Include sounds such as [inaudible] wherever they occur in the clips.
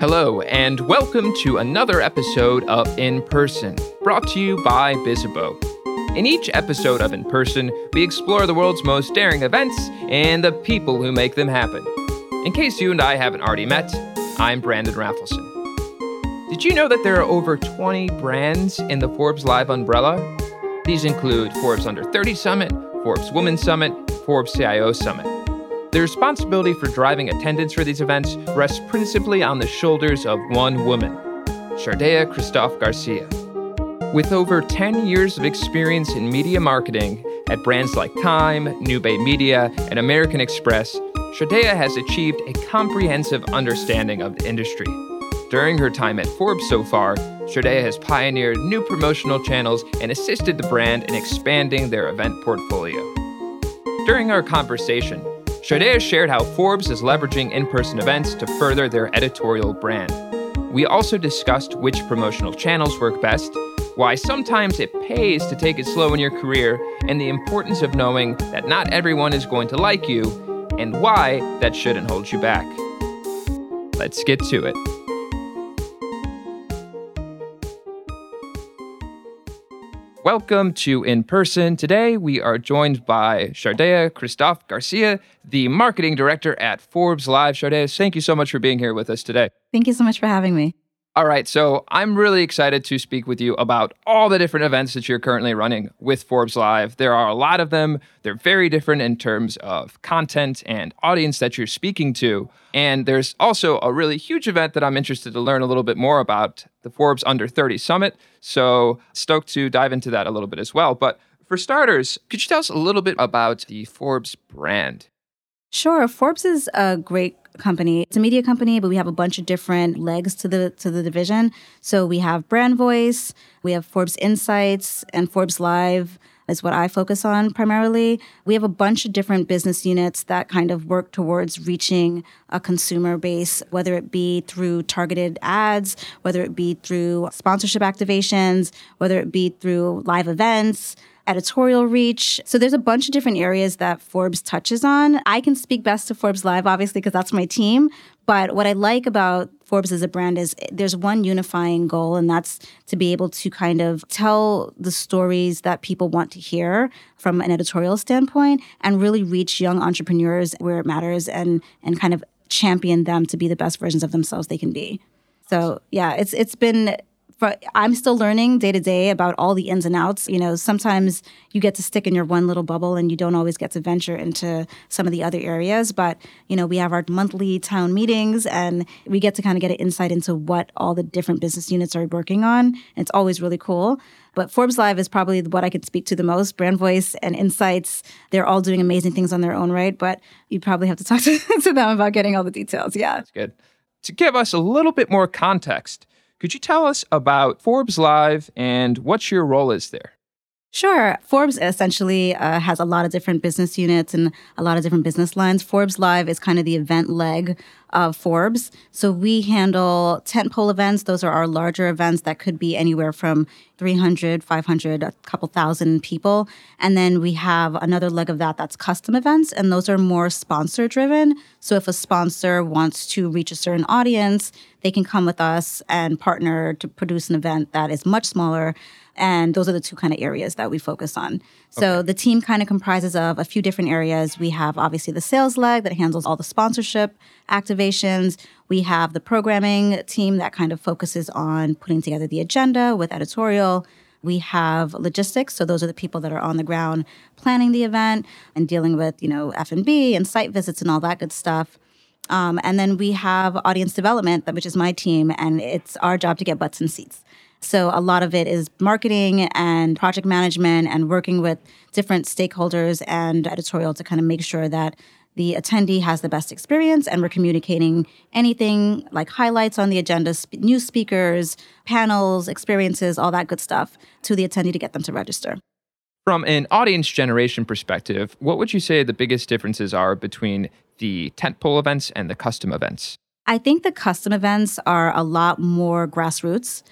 Hello, and welcome to another episode of In Person, brought to you by Bizzabo. In each episode of In Person, we explore the world's most daring events and the people who make them happen. In case you and I haven't already met, I'm Brandon Rafalson. Did you know that there are over 20 brands in the Forbes Live umbrella? These include Forbes Under 30 Summit, Forbes Women Summit, Forbes CIO Summit. The responsibility for driving attendance for these events rests principally on the shoulders of one woman, Shardea Christophe Garcia. With over 10 years of experience in media marketing at brands like Time, Newbay Media, and American Express, Shardea has achieved a comprehensive understanding of the industry. During her time at Forbes so far, Shardea has pioneered new promotional channels and assisted the brand in expanding their event portfolio. During our conversation, Shardea shared how Forbes is leveraging in person events to further their editorial brand. We also discussed which promotional channels work best why sometimes it pays to take it slow in your career, and the importance of knowing that not everyone is going to like you, and why that shouldn't hold you back. Let's get to it. Welcome to In Person. Today we are joined by Shardea Christophe Garcia, the marketing director at Forbes Live. Shardea, thank you so much for being here with us today. Thank you so much for having me. All right, so I'm really excited to speak with you about all the different events that you're currently running with Forbes Live. There are a lot of them. They're very different in terms of content and audience that you're speaking to. And there's also a really huge event that I'm interested to learn a little bit more about the Forbes Under 30 Summit. So, stoked to dive into that a little bit as well. But for starters, could you tell us a little bit about the Forbes brand? Sure. Forbes is a great company. It's a media company, but we have a bunch of different legs to the to the division. So we have Brand Voice, we have Forbes Insights, and Forbes Live is what I focus on primarily. We have a bunch of different business units that kind of work towards reaching a consumer base, whether it be through targeted ads, whether it be through sponsorship activations, whether it be through live events editorial reach. So there's a bunch of different areas that Forbes touches on. I can speak best to Forbes Live, obviously, because that's my team. But what I like about Forbes as a brand is eh, there's one unifying goal, and that's to be able to kind of tell the stories that people want to hear from an editorial standpoint and really reach young entrepreneurs where it matters and and kind of champion them to be the best versions of themselves they can be. So yeah, it's it's been but I'm still learning day to day about all the ins and outs. You know, sometimes you get to stick in your one little bubble and you don't always get to venture into some of the other areas. But, you know, we have our monthly town meetings and we get to kind of get an insight into what all the different business units are working on. It's always really cool. But Forbes Live is probably what I could speak to the most. Brand Voice and Insights, they're all doing amazing things on their own right. But you probably have to talk to, [laughs] to them about getting all the details. Yeah. That's good. To give us a little bit more context, could you tell us about Forbes Live and what your role is there? Sure. Forbes essentially uh, has a lot of different business units and a lot of different business lines. Forbes Live is kind of the event leg of Forbes. So we handle tentpole events. Those are our larger events that could be anywhere from 300, 500, a couple thousand people. And then we have another leg of that that's custom events, and those are more sponsor driven. So if a sponsor wants to reach a certain audience, they can come with us and partner to produce an event that is much smaller and those are the two kind of areas that we focus on. So okay. the team kind of comprises of a few different areas. We have obviously the sales leg that handles all the sponsorship activations. We have the programming team that kind of focuses on putting together the agenda with editorial. We have logistics, so those are the people that are on the ground planning the event and dealing with, you know, F&B and site visits and all that good stuff. Um, and then we have audience development, which is my team, and it's our job to get butts and seats. So a lot of it is marketing and project management and working with different stakeholders and editorial to kind of make sure that the attendee has the best experience and we're communicating anything like highlights on the agenda, sp- new speakers, panels, experiences, all that good stuff to the attendee to get them to register. From an audience generation perspective, what would you say the biggest differences are between the tentpole events and the custom events? I think the custom events are a lot more grassroots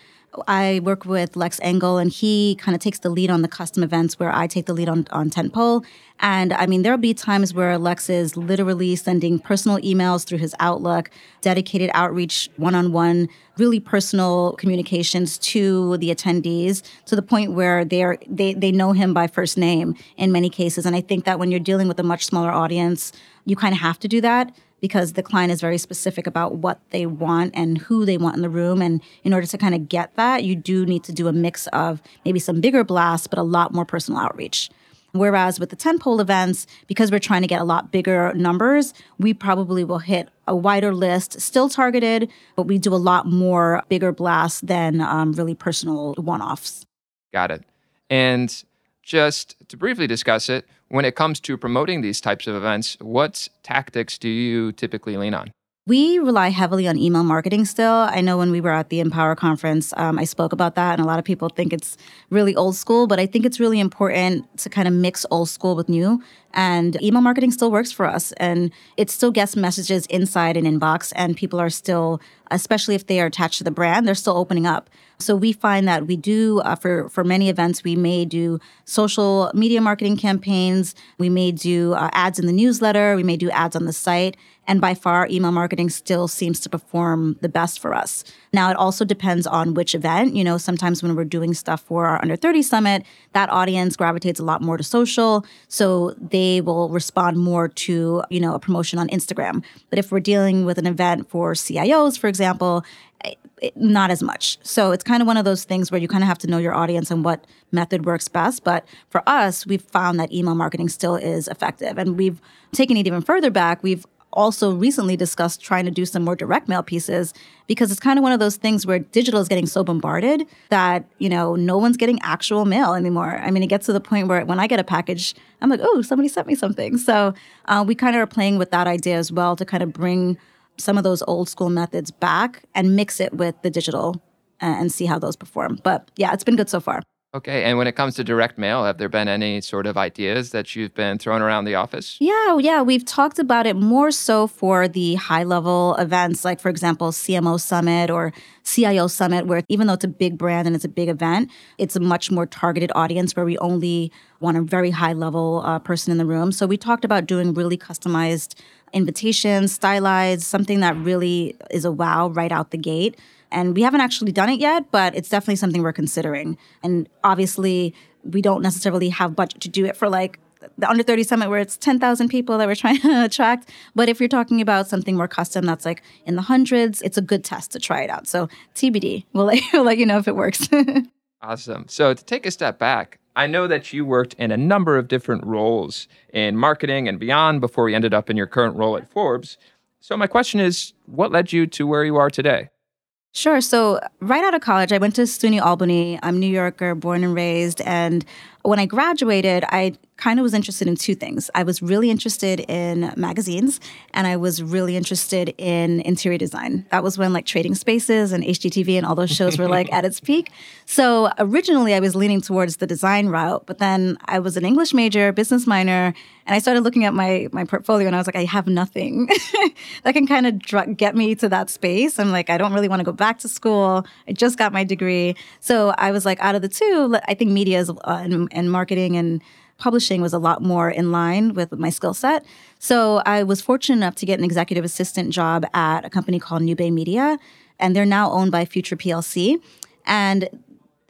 I work with Lex Engel, and he kind of takes the lead on the custom events where I take the lead on, on Tentpole. And I mean, there'll be times where Lex is literally sending personal emails through his Outlook, dedicated outreach, one on one, really personal communications to the attendees to the point where they're, they, they know him by first name in many cases. And I think that when you're dealing with a much smaller audience, you kind of have to do that because the client is very specific about what they want and who they want in the room. And in order to kind of get that, you do need to do a mix of maybe some bigger blasts, but a lot more personal outreach. Whereas with the tentpole events, because we're trying to get a lot bigger numbers, we probably will hit a wider list, still targeted, but we do a lot more bigger blasts than um, really personal one offs. Got it. And just to briefly discuss it, when it comes to promoting these types of events, what tactics do you typically lean on? We rely heavily on email marketing still. I know when we were at the Empower conference, um, I spoke about that, and a lot of people think it's really old school, but I think it's really important to kind of mix old school with new. And email marketing still works for us, and it still gets messages inside an inbox, and people are still, especially if they are attached to the brand, they're still opening up. So we find that we do uh, for for many events, we may do social media marketing campaigns, we may do uh, ads in the newsletter, we may do ads on the site, and by far, email marketing still seems to perform the best for us. Now, it also depends on which event. You know, sometimes when we're doing stuff for our under 30 summit, that audience gravitates a lot more to social. So they will respond more to, you know, a promotion on Instagram. But if we're dealing with an event for CIOs, for example, not as much. So it's kind of one of those things where you kind of have to know your audience and what method works best. But for us, we've found that email marketing still is effective. And we've taken it even further back. We've also recently discussed trying to do some more direct mail pieces because it's kind of one of those things where digital is getting so bombarded that you know no one's getting actual mail anymore i mean it gets to the point where when i get a package i'm like oh somebody sent me something so uh, we kind of are playing with that idea as well to kind of bring some of those old school methods back and mix it with the digital and see how those perform. But yeah, it's been good so far. Okay. And when it comes to direct mail, have there been any sort of ideas that you've been throwing around the office? Yeah, yeah. We've talked about it more so for the high level events, like, for example, CMO Summit or CIO Summit, where even though it's a big brand and it's a big event, it's a much more targeted audience where we only want a very high level uh, person in the room. So we talked about doing really customized invitations, stylized, something that really is a wow right out the gate. And we haven't actually done it yet, but it's definitely something we're considering. And obviously, we don't necessarily have budget to do it for like the under 30 summit where it's 10,000 people that we're [laughs] trying to attract. But if you're talking about something more custom that's like in the hundreds, it's a good test to try it out. So TBD, we'll [laughs] let, we'll let you know if it works. [laughs] awesome. So to take a step back, I know that you worked in a number of different roles in marketing and beyond before you ended up in your current role at Forbes. So, my question is what led you to where you are today? Sure. So, right out of college, I went to SUNY Albany. I'm New Yorker, born and raised. And when I graduated, I kind of was interested in two things. I was really interested in magazines and I was really interested in interior design. That was when like Trading Spaces and HGTV and all those shows were like at its peak. So originally I was leaning towards the design route, but then I was an English major, business minor, and I started looking at my my portfolio and I was like I have nothing [laughs] that can kind of dr- get me to that space. I'm like I don't really want to go back to school. I just got my degree. So I was like out of the two, I think media is uh, and, marketing and publishing was a lot more in line with my skill set. So I was fortunate enough to get an executive assistant job at a company called New Bay Media, and they're now owned by Future PLC. And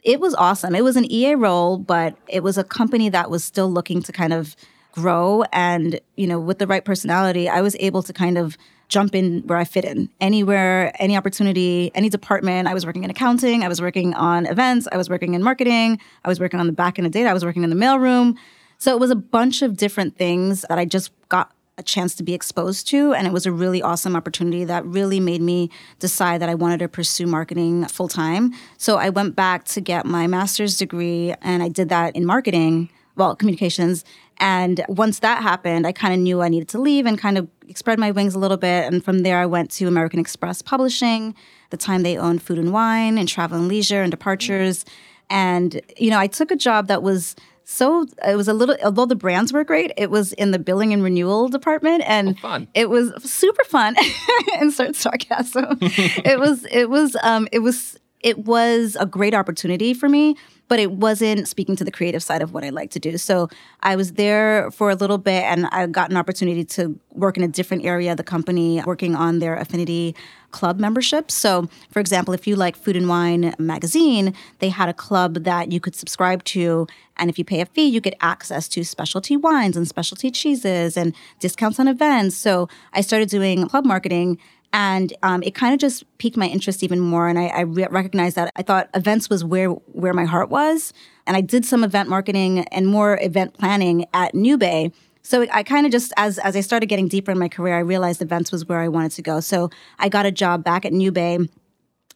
it was awesome. It was an EA role, but it was a company that was still looking to kind of grow. And, you know, with the right personality, I was able to kind of jump in where I fit in. Anywhere, any opportunity, any department. I was working in accounting, I was working on events, I was working in marketing, I was working on the back end of data, I was working in the mailroom. So it was a bunch of different things that I just got a chance to be exposed to. And it was a really awesome opportunity that really made me decide that I wanted to pursue marketing full time. So I went back to get my master's degree and I did that in marketing, well, communications. And once that happened, I kind of knew I needed to leave and kind of spread my wings a little bit. And from there, I went to American Express Publishing. The time they owned Food and Wine and Travel and Leisure and Departures. And, you know, I took a job that was so it was a little although the brands were great it was in the billing and renewal department and oh, fun. it was super fun [laughs] insert sarcasm [laughs] it was it was um it was it was a great opportunity for me, but it wasn't speaking to the creative side of what I like to do. So I was there for a little bit and I got an opportunity to work in a different area of the company, working on their affinity club membership. So, for example, if you like Food and Wine magazine, they had a club that you could subscribe to. And if you pay a fee, you get access to specialty wines and specialty cheeses and discounts on events. So I started doing club marketing and um, it kind of just piqued my interest even more and i, I re- recognized that i thought events was where where my heart was and i did some event marketing and more event planning at Newbay so i kind of just as as i started getting deeper in my career i realized events was where i wanted to go. So i got a job back at Newbay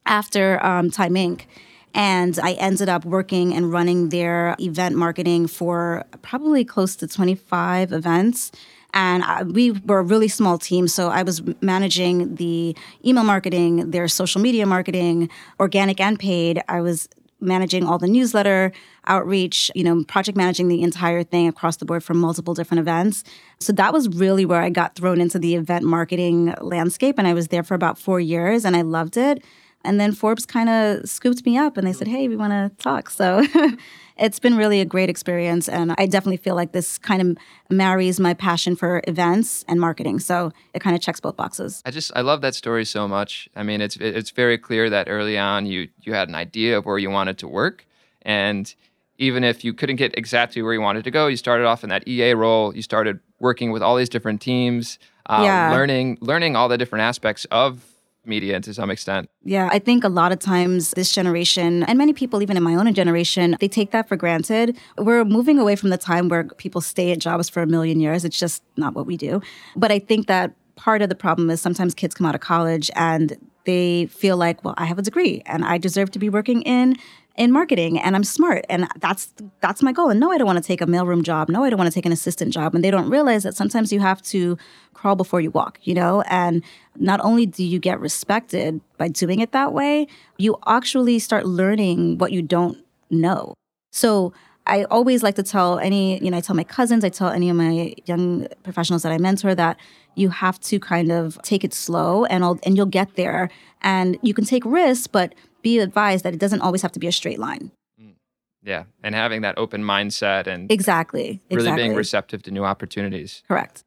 after um, time inc. And I ended up working and running their event marketing for probably close to 25 events and I, we were a really small team. So I was managing the email marketing, their social media marketing, organic and paid. I was managing all the newsletter outreach, you know, project managing the entire thing across the board for multiple different events. So that was really where I got thrown into the event marketing landscape. And I was there for about four years and I loved it. And then Forbes kind of scooped me up and they said, hey, we want to talk. So [laughs] it's been really a great experience. And I definitely feel like this kind of marries my passion for events and marketing. So it kind of checks both boxes. I just, I love that story so much. I mean, it's, it's very clear that early on you, you had an idea of where you wanted to work. And even if you couldn't get exactly where you wanted to go, you started off in that EA role. You started working with all these different teams, uh, yeah. learning, learning all the different aspects of media to some extent. Yeah, I think a lot of times this generation, and many people even in my own generation, they take that for granted. We're moving away from the time where people stay at jobs for a million years. It's just not what we do. But I think that part of the problem is sometimes kids come out of college and they feel like, well, I have a degree and I deserve to be working in in marketing and I'm smart and that's that's my goal. And no, I don't want to take a mailroom job. No, I don't want to take an assistant job. And they don't realize that sometimes you have to crawl before you walk, you know? And not only do you get respected by doing it that way, you actually start learning what you don't know. So I always like to tell any, you know, I tell my cousins, I tell any of my young professionals that I mentor that you have to kind of take it slow and I'll, and you'll get there and you can take risks, but be advised that it doesn't always have to be a straight line. Mm. Yeah, and having that open mindset and exactly, really exactly. being receptive to new opportunities. Correct.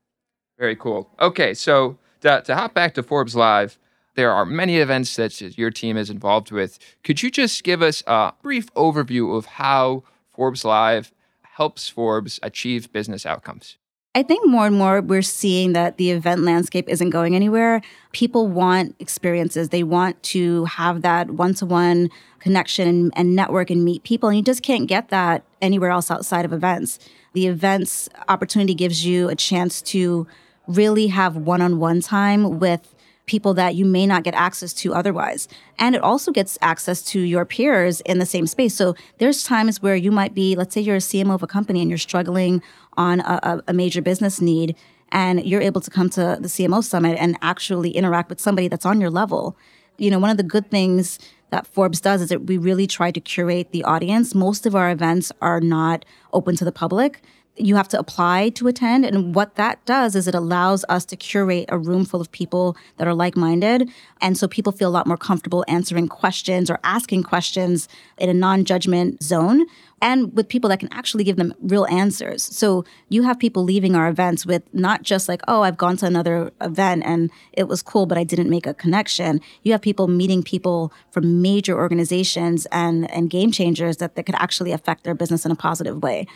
Very cool. Okay, so to, to hop back to Forbes Live, there are many events that your team is involved with. Could you just give us a brief overview of how Forbes Live helps Forbes achieve business outcomes? I think more and more we're seeing that the event landscape isn't going anywhere. People want experiences. They want to have that one to one connection and, network and meet people. And you just can't get that anywhere else outside of events. The events opportunity gives you a chance to really have one on one time with people that you may not get access to otherwise. And it also gets access to your peers in the same space. So there's times where you might be, let's say you're a CMO of a company and you're struggling on a, a major business need, and you're able to come to the CMO summit and actually interact with somebody that's on your level. You know, one of the good things that Forbes does is that we really try to curate the audience. Most of our events are not open to the public you have to apply to attend. And what that does is it allows us to curate a room full of people that are like minded. And so people feel a lot more comfortable answering questions or asking questions in a non judgment zone and with people that can actually give them real answers. So you have people leaving our events with not just like, oh, I've gone to another event and it was cool, but I didn't make a connection. You have people meeting people from major organizations and, and game changers that, that could actually affect their business in a positive way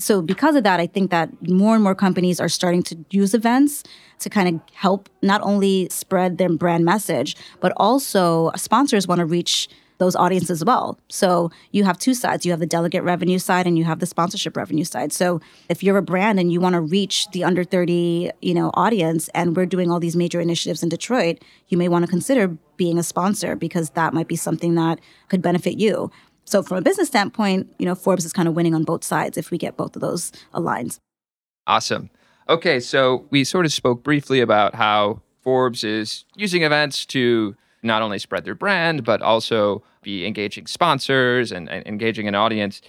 so because of that, I think that more and more companies are starting to use events to kind of help not only spread their brand message, but also sponsors want to reach those audiences as well. So you have two sides. You have the delegate revenue side and you have the sponsorship revenue side. So if you're a brand and you want to reach the under 30, you know, audience and we're doing all these major initiatives in Detroit, you may want to consider being a sponsor because that might be something that could benefit you. So from a business standpoint, you know, Forbes is kind of winning on both sides if we get both of those aligned. Awesome. Okay, so we sort of spoke briefly about how Forbes is using events to not only spread their brand, but also be engaging sponsors and, and engaging an audience.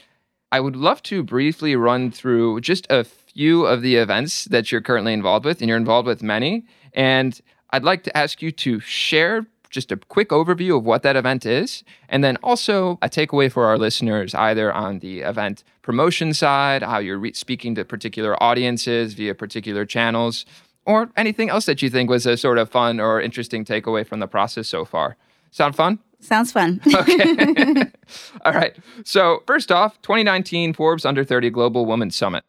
I would love to briefly run through just a few of the events that you're currently involved with, and you're involved with many. And I'd like to ask you to share just a quick overview of what that event is, and then also a takeaway for our listeners, either on the event promotion side, how you're re- speaking to particular audiences via particular channels, or anything else that you think was a sort of fun or interesting takeaway from the process so far. Sound fun? Sounds fun. [laughs] okay. [laughs] All right. So, first off, 2019 Forbes Under 30 Global Women's Summit.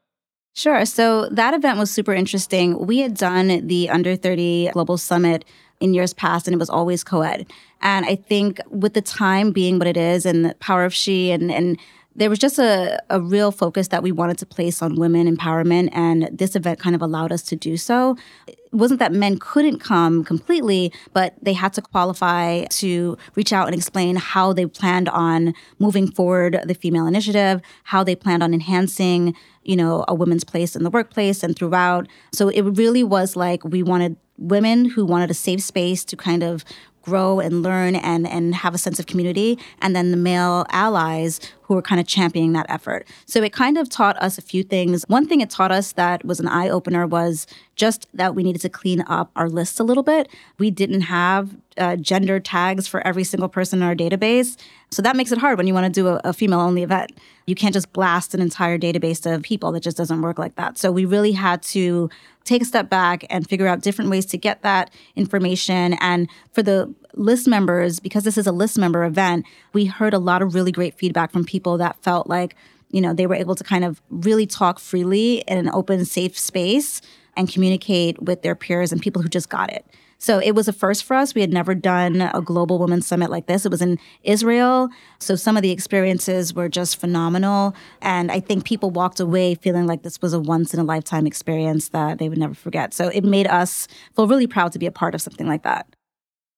Sure. So that event was super interesting. We had done the Under 30 Global Summit in years past, and it was always co ed. And I think with the time being what it is and the power of she and, and there was just a, a real focus that we wanted to place on women empowerment, and this event kind of allowed us to do so. It wasn't that men couldn't come completely, but they had to qualify to reach out and explain how they planned on moving forward the female initiative, how they planned on enhancing, you know, a woman's place in the workplace and throughout. So it really was like we wanted women who wanted a safe space to kind of grow and learn and and have a sense of community. And then the male allies who were kind of championing that effort. So it kind of taught us a few things. One thing it taught us that was an eye opener was just that we needed to clean up our list a little bit. We didn't have uh, gender tags for every single person in our database. So that makes it hard when you want to do a, a female only event. You can't just blast an entire database of people. That just doesn't work like that. So we really had to take a step back and figure out different ways to get that information. And for the list members, because this is a list member event, we heard a lot of really great feedback from people that felt like, you know, they were able to kind of really talk freely in an open, safe space and communicate with their peers and people who just got it. So it was a first for us. We had never done a global women's summit like this. It was in Israel. So some of the experiences were just phenomenal. And I think people walked away feeling like this was a once in a lifetime experience that they would never forget. So it made us feel really proud to be a part of something like that.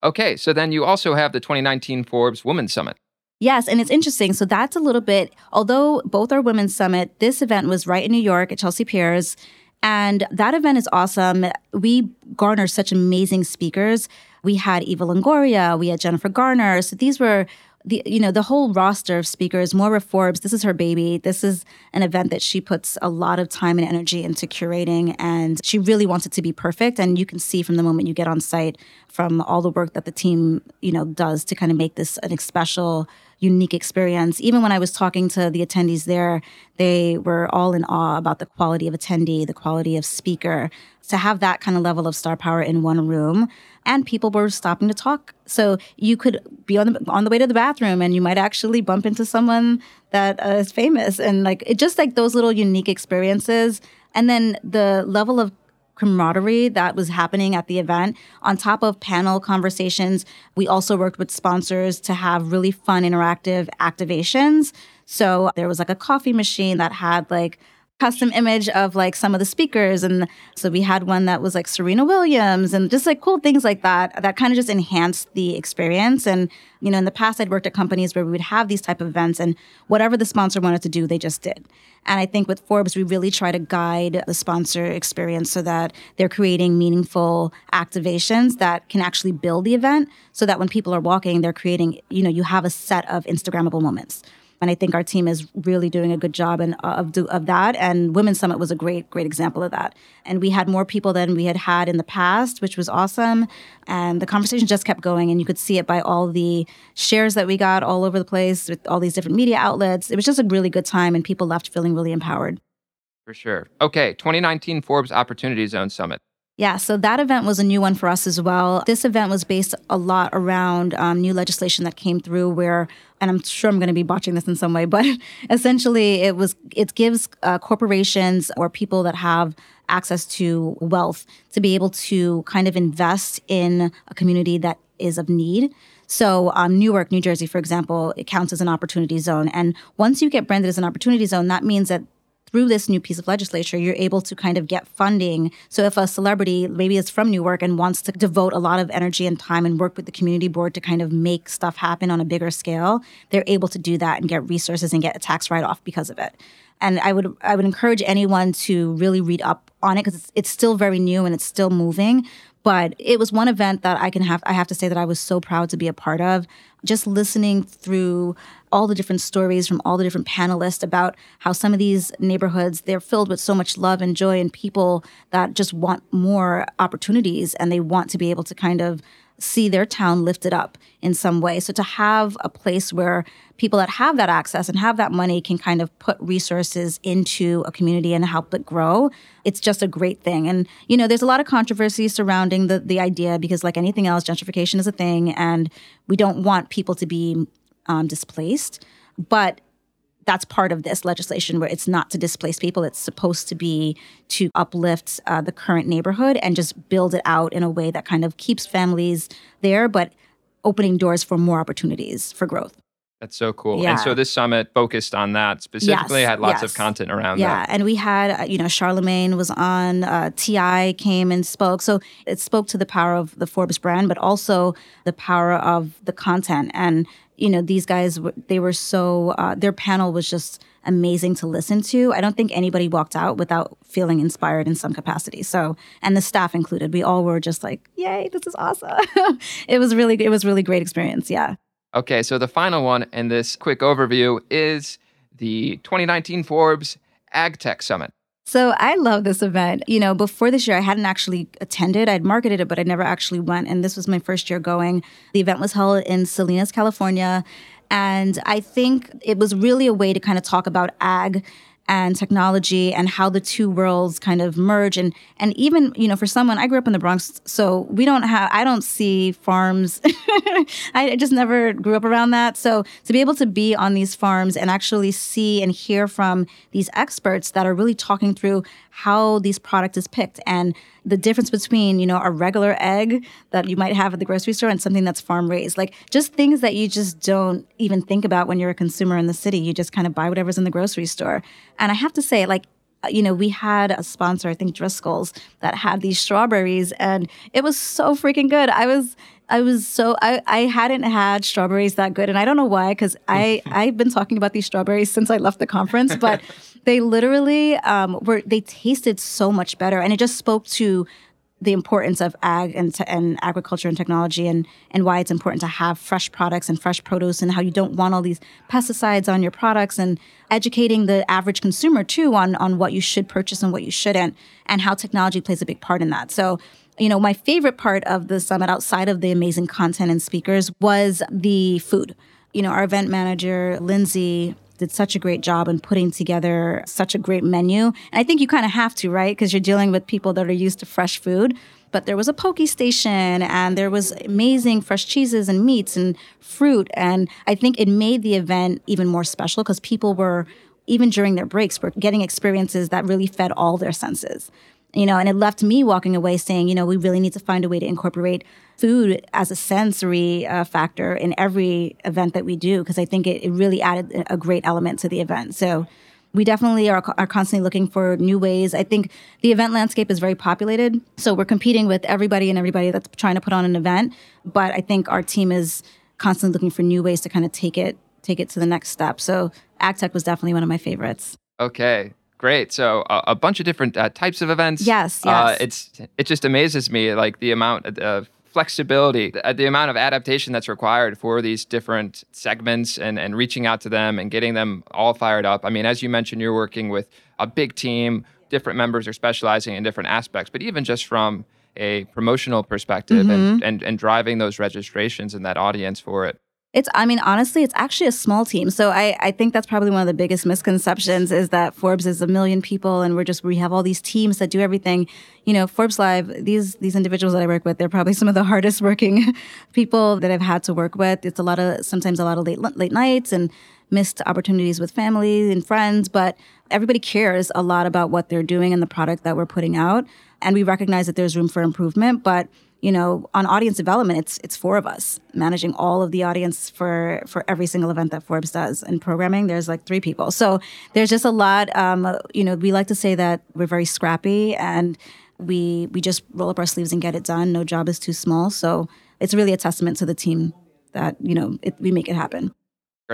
Okay, so then you also have the 2019 Forbes Women's Summit. Yes, and it's interesting. So that's a little bit, although both are women's summit, this event was right in New York at Chelsea Piers. And that event is awesome. We garner such amazing speakers. We had Eva Longoria, we had Jennifer Garner. So these were the you know the whole roster of speakers moira forbes this is her baby this is an event that she puts a lot of time and energy into curating and she really wants it to be perfect and you can see from the moment you get on site from all the work that the team you know does to kind of make this an special unique experience. Even when I was talking to the attendees there, they were all in awe about the quality of attendee, the quality of speaker. To have that kind of level of star power in one room, and people were stopping to talk. So you could be on the on the way to the bathroom, and you might actually bump into someone that uh, is famous, and like it just like those little unique experiences. And then the level of camaraderie that was happening at the event. On top of panel conversations, we also worked with sponsors to have really fun interactive activations. So there was like a coffee machine that had like custom image of like some of the speakers and so we had one that was like Serena Williams and just like cool things like that that kind of just enhanced the experience and you know in the past I'd worked at companies where we would have these type of events and whatever the sponsor wanted to do they just did. And I think with Forbes we really try to guide the sponsor experience so that they're creating meaningful activations that can actually build the event so that when people are walking they're creating you know you have a set of instagrammable moments and I think our team is really doing a good job in, uh, of, of that. And Women's Summit was a great, great example of that. And we had more people than we had had in the past, which was awesome. And the conversation just kept going. And you could see it by all the shares that we got all over the place with all these different media outlets. It was just a really good time, and people left feeling really empowered. For sure. Okay, 2019 Forbes Opportunity Zone Summit. Yeah, so that event was a new one for us as well. This event was based a lot around um, new legislation that came through where, and I'm sure I'm going to be botching this in some way, [laughs] but essentially it was it gives uh, corporations or people that have access to wealth to be able to kind of invest in a community that is of need. So, um, Newark, New Jersey, for example, it counts as an opportunity zone. And once you get branded as an opportunity zone, that means that through this new piece of legislature, you're able to kind of get funding. So if a celebrity maybe is from Newark and wants to devote a lot of energy and time and work with the community board to kind of make stuff happen on a bigger scale, they're able to do that and get resources and get a tax write off because of it. And I would I would encourage anyone to really read up on it because it's, it's still very new and it's still moving. But it was one event that I can have I have to say that I was so proud to be a part of. Just listening through all the different stories from all the different panelists about how some of these neighborhoods they're filled with so much love and joy and people that just want more opportunities and they want to be able to kind of see their town lifted up in some way. So to have a place where people that have that access and have that money can kind of put resources into a community and help it grow, it's just a great thing. And you know, there's a lot of controversy surrounding the the idea because, like anything else, gentrification is a thing, and we don't want people to be um, displaced. But that's part of this legislation where it's not to displace people it's supposed to be to uplift uh, the current neighborhood and just build it out in a way that kind of keeps families there but opening doors for more opportunities for growth that's so cool. Yeah. And so this summit focused on that specifically, Yes, had lots yes. of content around yeah that. Yeah, and we had uh, you know charlemagne was on uh, ti came and spoke so it spoke to the power of the forbes brand but also the power of the content and you know these guys they were so uh, their panel was just amazing to listen to. I don't think anybody walked out without feeling inspired in some capacity. So and the staff included. We all were just like yay this is awesome. [laughs] It was really it was really great experience yeah. Okay, so the final one in this quick overview is the 2019 Forbes agtech Summit. So I love this event. You know, before this year, I hadn't actually attended. I'd marketed it, but I never actually went. And this was my first year going. The event was held in Salinas, California. And I think it was really a way to kind of talk about ag and technology and how the two worlds kind of merge. And and even you know for someone I grew up in the Bronx so we don't have I don't see farms. [laughs] I just never grew up around that. So to be able to be on these farms and actually see and hear from these experts that are really talking through how these product is picked. And the difference between you know a regular egg that you might have at the grocery store and something that's farm raised. Like just things that you just don't even think about when you're a consumer in the city. You just kind of buy whatever's in the grocery store. And i have to say like uh, you know, we had a sponsor, I think Driscoll's, that had these strawberries, and it was so freaking good. I was, I was so, I, I hadn't had strawberries that good, and I don't know why, because I, [laughs] I've been talking about these strawberries since I left the conference, but [laughs] they literally um, were, they tasted so much better, and it just spoke to the importance of ag and, te- and agriculture and technology and, and why it's important to have fresh products and fresh produce and how you don't want all these pesticides on your products and educating the average consumer too on, on what you should purchase and what you shouldn't and how technology plays a big part in that. So, you know, my favorite part of the summit outside of the amazing content and speakers was the food. You know, our event manager, Lindsay, did such a great job in putting together such a great menu. And I think you kind of have to, right? Because you're dealing with people that are used to fresh food. But there was a poke station and there was amazing fresh cheeses and meats and fruit. And I think it made the event even more special because people were, even during their breaks, were getting experiences that really fed all their senses you know and it left me walking away saying you know we really need to find a way to incorporate food as a sensory uh, factor in every event that we do because i think it, it really added a great element to the event. So we definitely are, are constantly looking for new ways. I think the event landscape is very populated so we're competing with everybody and everybody that's trying to put on an event but i think our team is constantly looking for new ways to kind of take it take it to the next step. So agtech was definitely one of my favorites. Okay, great. So a, a bunch of different uh, types of events. Yes, Uh, yes. it's it just amazes me like the amount of flexibility, the, the amount of adaptation that's required for these different segments, and and reaching out to them and getting them all fired up. I mean, as you mentioned, you're working with a big team. Different members are specializing in different aspects, but even just from a promotional perspective and, Mm-hmm. and and driving those registrations and that audience for it. It's, I mean, honestly, it's actually a small team. So I, I think that's probably one of the biggest misconceptions is that Forbes is a million people and we're just, we have all these teams that do everything. You know, Forbes Live, these, these individuals that I work with, they're probably [laughs] some of the hardest working [laughs] people that I've had to work with. It's a lot of, sometimes a lot of late, late nights and missed opportunities with family and friends, but everybody cares a lot about what they're doing and the product that we're putting out. And we recognize that there's room for improvement, but you know, on audience development, it's it's four of us managing all of the audience for for every single event that Forbes does. In programming, there's like three people, so there's just a lot. Um, you know, we like to say that we're very scrappy and we we just roll up our sleeves and get it done. No job is too small, so it's really a testament to the team that you know it, we make it happen.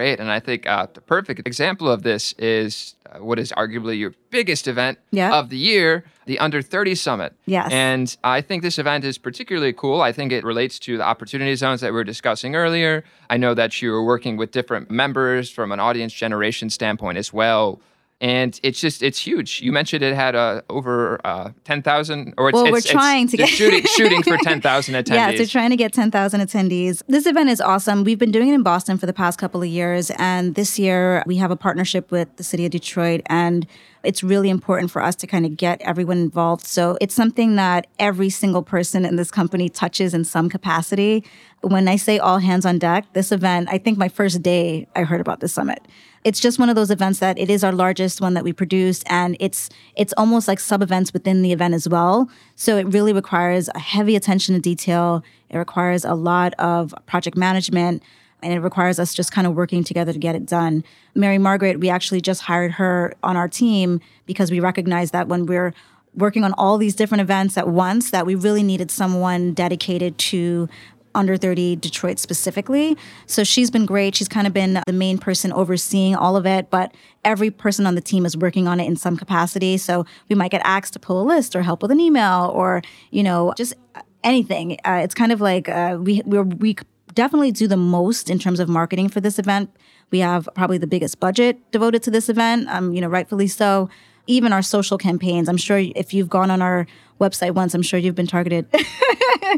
Great. And I think uh, the perfect example of this is uh, what is arguably your biggest event Yeah. of the year, the Under 30 Summit. Yes. And I think this event is particularly cool. I think it relates to the opportunity zones that we were discussing earlier. I know that you were working with different members from an audience generation standpoint as well. And it's just it's huge. You mentioned it had uh, over uh, ten thousand, or it's, well, it's, we're trying to get shooting [laughs] shooting for ten thousand attendees. Yeah, so trying to get ten thousand attendees. This event is awesome. We've been doing it in Boston for the past couple of years, and this year we have a partnership with the city of Detroit, and it's really important for us to kind of get everyone involved. So it's something that every single person in this company touches in some capacity. When I say all hands on deck, this event, I think my first day I heard about this summit it's just one of those events that it is our largest one that we produce and it's it's almost like sub events within the event as well so it really requires a heavy attention to detail it requires a lot of project management and it requires us just kind of working together to get it done mary margaret we actually just hired her on our team because we recognize that when we're working on all these different events at once that we really needed someone dedicated to under 30 Detroit specifically. So she's been great. She's kind of been the main person overseeing all of it, but every person on the team is working on it in some capacity. So we might get asked to pull a list or help with an email or, you know, just anything. Uh, it's kind of like uh, we we we definitely do the most in terms of marketing for this event. We have probably the biggest budget devoted to this event, um, you know, rightfully so even our social campaigns. I'm sure if you've gone on our website once, I'm sure you've been targeted. [laughs]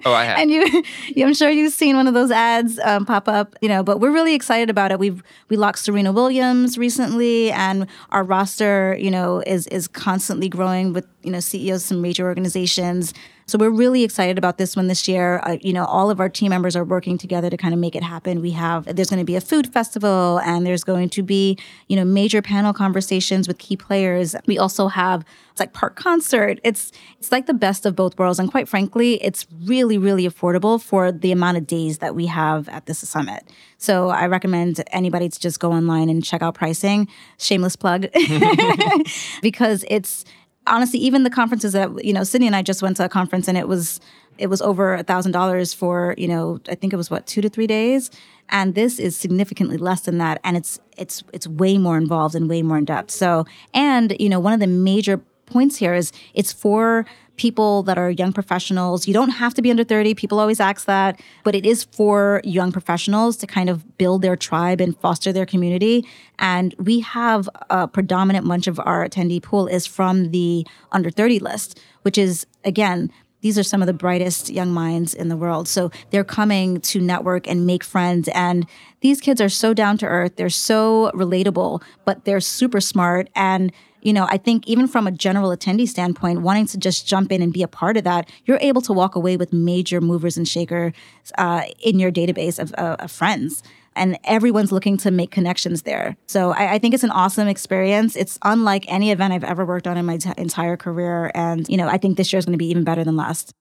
oh, I have. [laughs] and you, I'm sure you've seen one of those ads um, pop up. You know, but we're really excited about it. We've we locked Serena Williams recently, and our roster, you know, is is constantly growing with you know CEOs of some major organizations. So we're really excited about this one this year. Uh, you know, all of our team members are working together to kind of make it happen. We have there's going to be a food festival and there's going to be, you know, major panel conversations with key players. We also have it's like park concert. It's it's like the best of both worlds and quite frankly, it's really really affordable for the amount of days that we have at this summit. So I recommend anybody to just go online and check out pricing. Shameless plug. [laughs] [laughs] because it's honestly, even the conferences that you know, Sydney and I just went to a conference, and it was it was over a thousand dollars for you know, I think it was what two to three days, and this is significantly less than that, and it's it's it's way more involved and way more in depth. So, and you know, one of the major points here is it's for people that are young professionals. You don't have to be under 30. People always ask that, but it is for young professionals to kind of build their tribe and foster their community. And we have a predominant bunch of our attendee pool is from the under 30 list, which is again, these are some of the brightest young minds in the world. So they're coming to network and make friends. And these kids are so down to earth. They're so relatable, but they're super smart. And you know, I think even from a general attendee standpoint, wanting to just jump in and be a part of that, you're able to walk away with major movers and shakers uh, in your database of, uh, of, friends. And everyone's looking to make connections there. So I, I, think it's an awesome experience. It's unlike any event I've ever worked on in my t- entire career. And, you know, I think this year is going to be even better than last.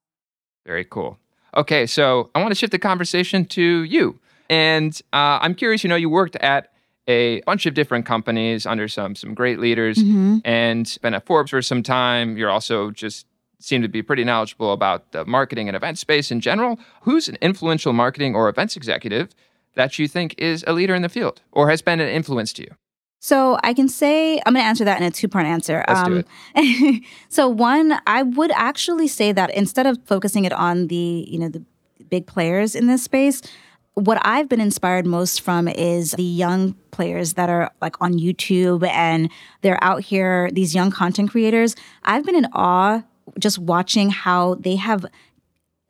Very cool. Okay, so I want to shift the conversation to you. And uh, I'm curious, you know, you worked at a bunch of different companies under some some great leaders mm-hmm. and been at Forbes for some time. You're also just seem to be pretty knowledgeable about the marketing and event space in general. Who's an influential marketing or events executive that you think is a leader in the field or has been an influence to you? So I can say I'm going to answer that in a two part answer. Let's um, do it. [laughs] so one, I would actually say that instead of focusing it on the you know the big players in this space, what I've been inspired most from is the young players that are like on YouTube and they're out here, these young content creators. I've been in awe just watching how they have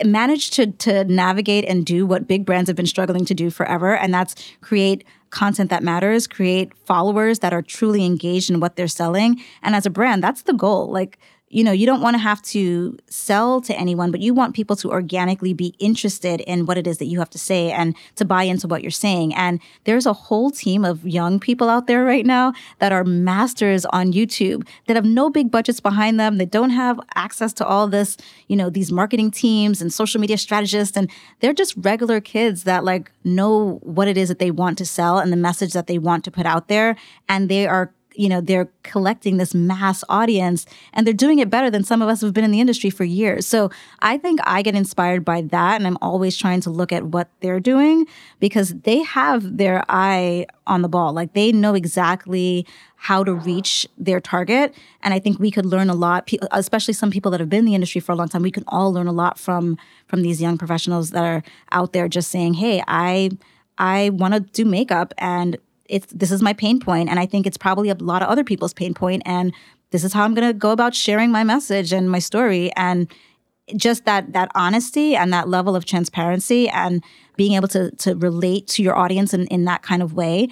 managed to to navigate and do what big brands have been struggling to do forever and that's create content that matters, create followers that are truly engaged in what they're selling. And as a brand, that's the goal. Like you know, you don't want to have to sell to anyone, but you want people to organically be interested in what it is that you have to say and to buy into what you're saying. And there's a whole team of young people out there right now that are masters on YouTube that have no big budgets behind them. They don't have access to all this, you know, these marketing teams and social media strategists. And they're just regular kids that like know what it is that they want to sell and the message that they want to put out there. And they are you know they're collecting this mass audience and they're doing it better than some of us who've been in the industry for years. So i think i get inspired by that and i'm always trying to look at what they're doing because they have their eye on the ball. Like they know exactly how to reach their target and i think we could learn a lot. Especially some people that have been in the industry for a long time we can all learn a lot from from these young professionals that are out there just saying hey i i want to do makeup and it's this is my pain point and I think it's probably a lot of other people's pain point and this is how I'm going to go about sharing my message and my story and just that that honesty and that level of transparency and being able to to relate to your audience in, in that kind of way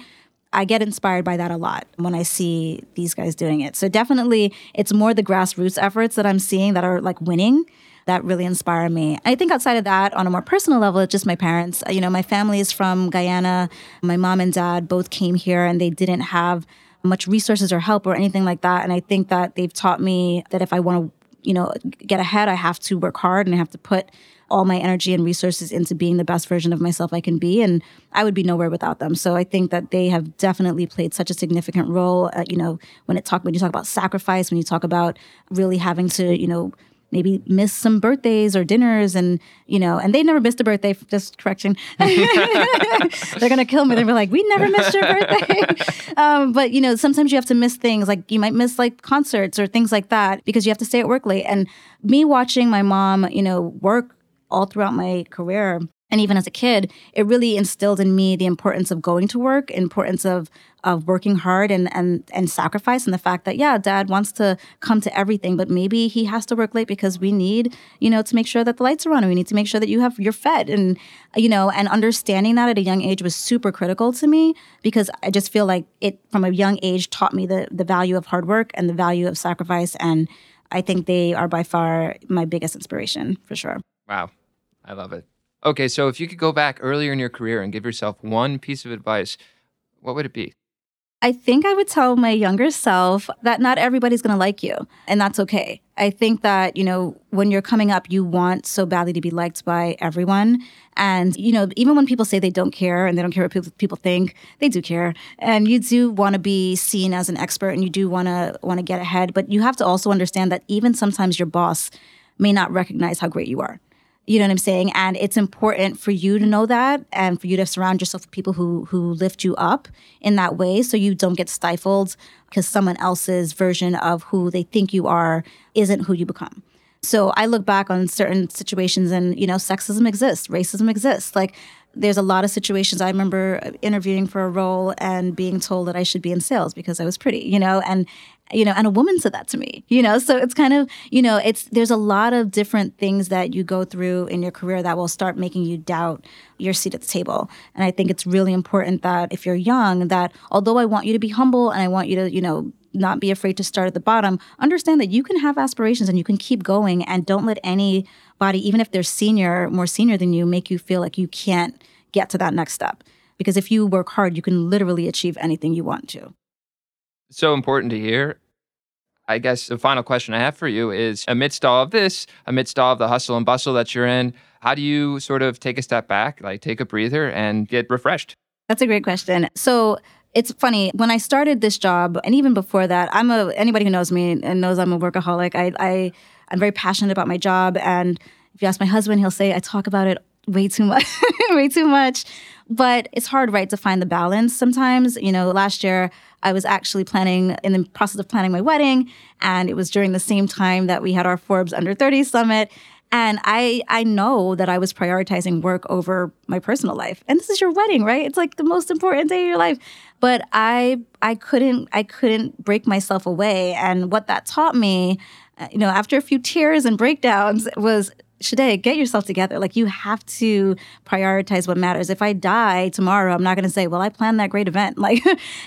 I get inspired by that a lot when I see these guys doing it. So definitely it's more the grassroots efforts that I'm seeing that are like winning that really inspire me. I think outside of that, on a more personal level, it's just my parents. You know, my family is from Guyana. My mom and dad both came here and they didn't have much resources or help or anything like that. And I think that they've taught me that if I want to, you know, get ahead, I have to work hard and I have to put all my energy and resources into being the best version of myself I can be. And I would be nowhere without them. So I think that they have definitely played such a significant role. Uh, you know, when it talk when you talk about sacrifice, when you talk about really having to, you know, maybe miss some birthdays or dinners and you know and they never missed a birthday just correction. [laughs] They're gonna kill me. They're like we never missed your birthday. [laughs] Um, but you know sometimes you have to miss things like you might miss like concerts or things like that because you have to stay at work late. And me watching my mom you know work all throughout my career and even as a kid it really instilled in me the importance of going to work importance of of working hard and and and sacrifice and the fact that yeah dad wants to come to everything but maybe he has to work late because we need you know to make sure that the lights are on and we need to make sure that you have you're fed. And you know and understanding that at a young age was super critical to me because i just feel like it from a young age taught me the the value of hard work and the value of sacrifice and i think they are by far my biggest inspiration for sure. Wow. I love it. Okay, so if you could go back earlier in your career and give yourself one piece of advice, what would it be? I think I would tell my younger self that not everybody's going to like you, and that's okay. I think that, you know, when you're coming up, you want so badly to be liked by everyone. And, you know, even when people say they don't care and they don't care what people, think, they do care. And you do want to be seen as an expert and you do want to want to get ahead, but you have to also understand that even sometimes your boss may not recognize how great you are. You know what I'm saying? And it's important for you to know that and for you to surround yourself with people who who lift you up in that way so you don't get stifled because someone else's version of who they think you are isn't who you become. So I look back on certain situations and you know sexism exists, racism exists. Like there's a lot of situations I remember interviewing for a role and being told that I should be in sales because I was pretty, you know, and you know, and a woman said that to me, you know, so it's kind of, you know, it's there's a lot of different things that you go through in your career that will start making you doubt your seat at the table. And I think it's really important that if you're young, that although I want you to be humble and I want you to, you know, not be afraid to start at the bottom, understand that you can have aspirations and you can keep going and don't let anybody, even if they're senior, more senior than you, make you feel like you can't get to that next step. Because if you work hard, you can literally achieve anything you want to so important to hear. I guess the final question I have for you is amidst all of this, amidst all of the hustle and bustle that you're in, how do you sort of take a step back, like take a breather and get refreshed? That's a great question. So it's funny when I started this job, and even before that, I'm a anybody who knows me and knows I'm a workaholic. I, I I'm very passionate about my job, and if you ask my husband, he'll say I talk about it way too much, [laughs] way too much. But it's hard, right, to find the balance sometimes. You know, last year I was actually planning, in the process of planning my wedding, and it was during the same time that we had our Forbes Under 30 Summit. And I I know that I was prioritizing work over my personal life. And this is your wedding, right? It's like the most important day of your life. But I I couldn't I couldn't break myself away. And what that taught me, uh, you know, after a few tears and breakdowns was Shade, get yourself together. Like you have to prioritize what matters. If I die tomorrow, I'm not going to say, "Well, I planned that great event." [laughs] Like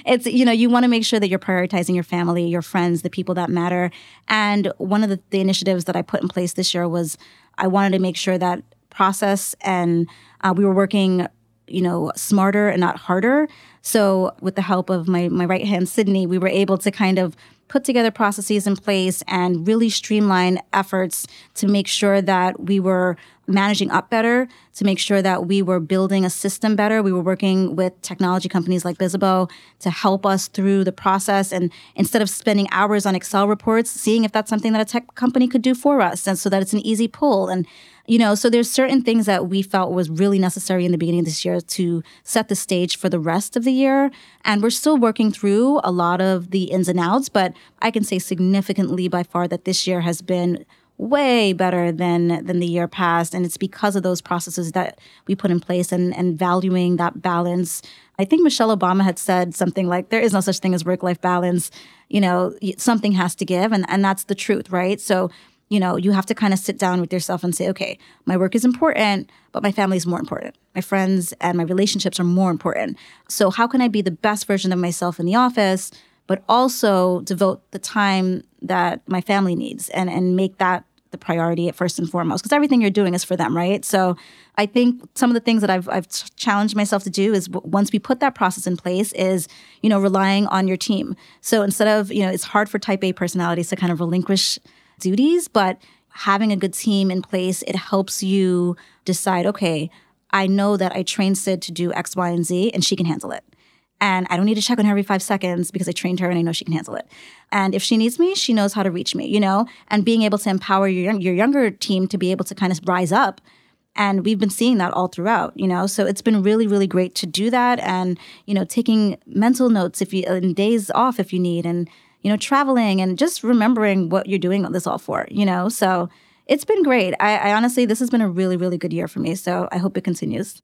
it's you know, you want to make sure that you're prioritizing your family, your friends, the people that matter. And one of the, the initiatives that I put in place this year was I wanted to make sure that process and uh, we were working, you know, smarter and not harder. So with the help of my my right hand Sydney, we were able to kind of put together processes in place and really streamline efforts to make sure that we were managing up better, to make sure that we were building a system better. We were working with technology companies like Bizzabo to help us through the process. And instead of spending hours on Excel reports, seeing if that's something that a tech company could do for us, and so that it's an easy pull. And you know so there's certain things that we felt was really necessary in the beginning of this year to set the stage for the rest of the year and we're still working through a lot of the ins and outs but i can say significantly by far that this year has been way better than than the year past. And it's because of those processes that we put in place and and valuing that balance. I think michelle obama had said something like there is no such thing as work life balance. You know something has to give and and that's the truth right? So you know you have to kind of sit down with yourself and say okay my work is important but my family is more important. My friends and my relationships are more important. So how can i be the best version of myself in the office but also devote the time that my family needs and, and make that the priority at first and foremost because everything you're doing is for them right? So i think some of the things that i've, I've challenged myself to do is once we put that process in place is you know relying on your team. So instead of you know it's hard for type a personalities to kind of relinquish duties but having a good team in place it helps you decide okay i know that i trained sid to do x y and z and she can handle it and I don't need to check on her every five seconds because I trained her and I know she can handle it. And if she needs me, she knows how to reach me, you know? And being able to empower your, your younger team to be able to kind of rise up. And we've been seeing that all throughout, you know? So it's been really, really great to do that. And, you know, taking mental notes if you, and days off if you need, and, you know, traveling and just remembering what you're doing this all for, you know? So it's been great. I, I honestly, this has been a really, really good year for me. So I hope it continues.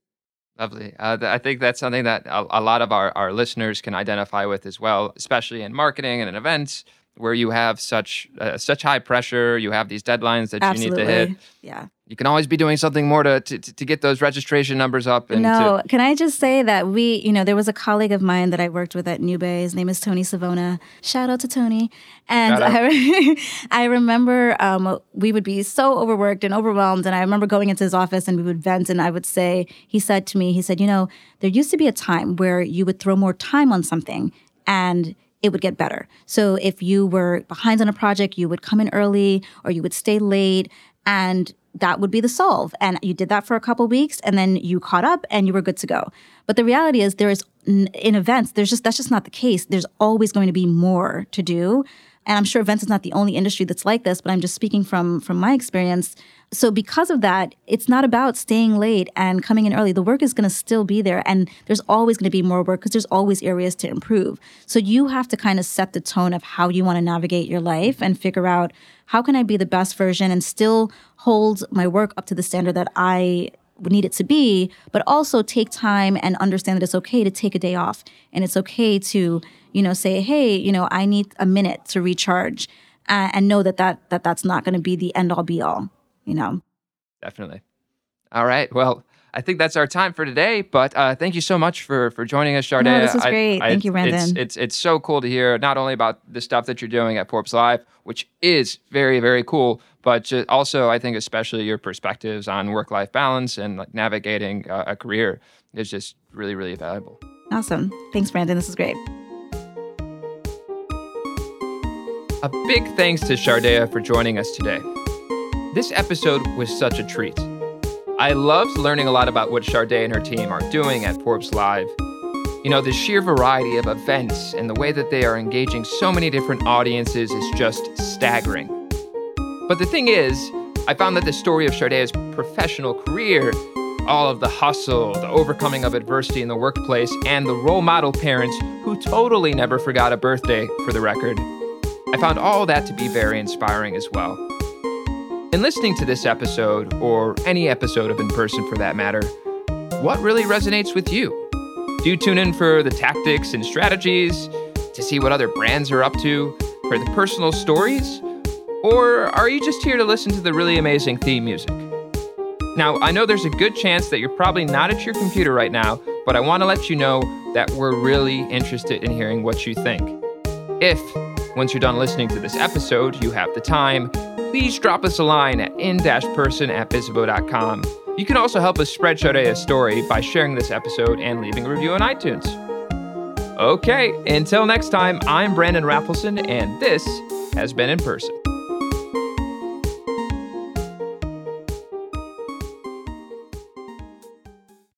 Lovely. Uh, th- I think that's something that a, a, lot of our, our listeners can identify with as well, especially in marketing and in events where you have such uh, such high pressure. You have these deadlines that Absolutely. you need to hit. Yeah you can always be doing something more to, to, to get those registration numbers up. And no, to- can I just say that we, you know, there was a colleague of mine that I worked with at Newbay. His name is Tony Savona. Shout out to Tony. And I, [laughs] I remember um, we would be so overworked and overwhelmed. And I remember going into his office and we would vent. And I would say, he said to me, he said, you know, there used to be a time where you would throw more time on something and it would get better. So if you were behind on a project, you would come in early or you would stay late and that would be the solve. And you did that for a couple weeks and then you caught up and you were good to go. But the reality is there is in events, there's just that's just not the case. There's always going to be more to do. And I'm sure events is not the only industry that's like this, but I'm just speaking from from my experience. So because of that, it's not about staying late and coming in early. The work is going to still be there and there's always going to be more work because there's always areas to improve. So you have to kind of set the tone of how you want to navigate your life and figure out how can I be the best version and still hold my work up to the standard that I need it to be, but also take time and understand that it's okay to take a day off and it's okay to, you know, say, hey, you know, I need a minute to recharge uh, and know that, that, that that's not going to be the end all be all, you know? Definitely. All right. Well, I think that's our time for today. But uh, thank you so much for for joining us, Sharday. No, this was great. I, thank you, Brandon. It's, it's, it's so cool to hear not only about the stuff that you're doing at Forbes Live, which is very very cool, but also I think especially your perspectives on work life balance and like navigating uh, a career is just really really valuable. Awesome. Thanks, Brandon. This is great. A big thanks to Sharday for joining us today. This episode was such a treat. I loved learning a lot about what Sharday and her team are doing at Forbes Live. You know, the sheer variety of events and the way that they are engaging so many different audiences is just staggering. But the thing is, I found that the story of Sharday's professional career, all of the hustle, the overcoming of adversity in the workplace, and the role model parents who totally never forgot a birthday, for the record, I found all that to be very inspiring as well. In listening to this episode, or any episode of In Person for that matter, what really resonates with you? Do you tune in for the tactics and strategies, to see what other brands are up to, for the personal stories? Or are you just here to listen to the really amazing theme music? Now, I know there's a good chance that you're probably not at your computer right now, but I want to let you know that we're really interested in hearing what you think. If, once you're done listening to this episode, you have the time, please drop us a line at in-person at bizzabo.com. You can also help us spread Sharday's story by sharing this episode and leaving a review on iTunes. Okay, until next time, I'm Brandon Rafalson, and this has been In Person.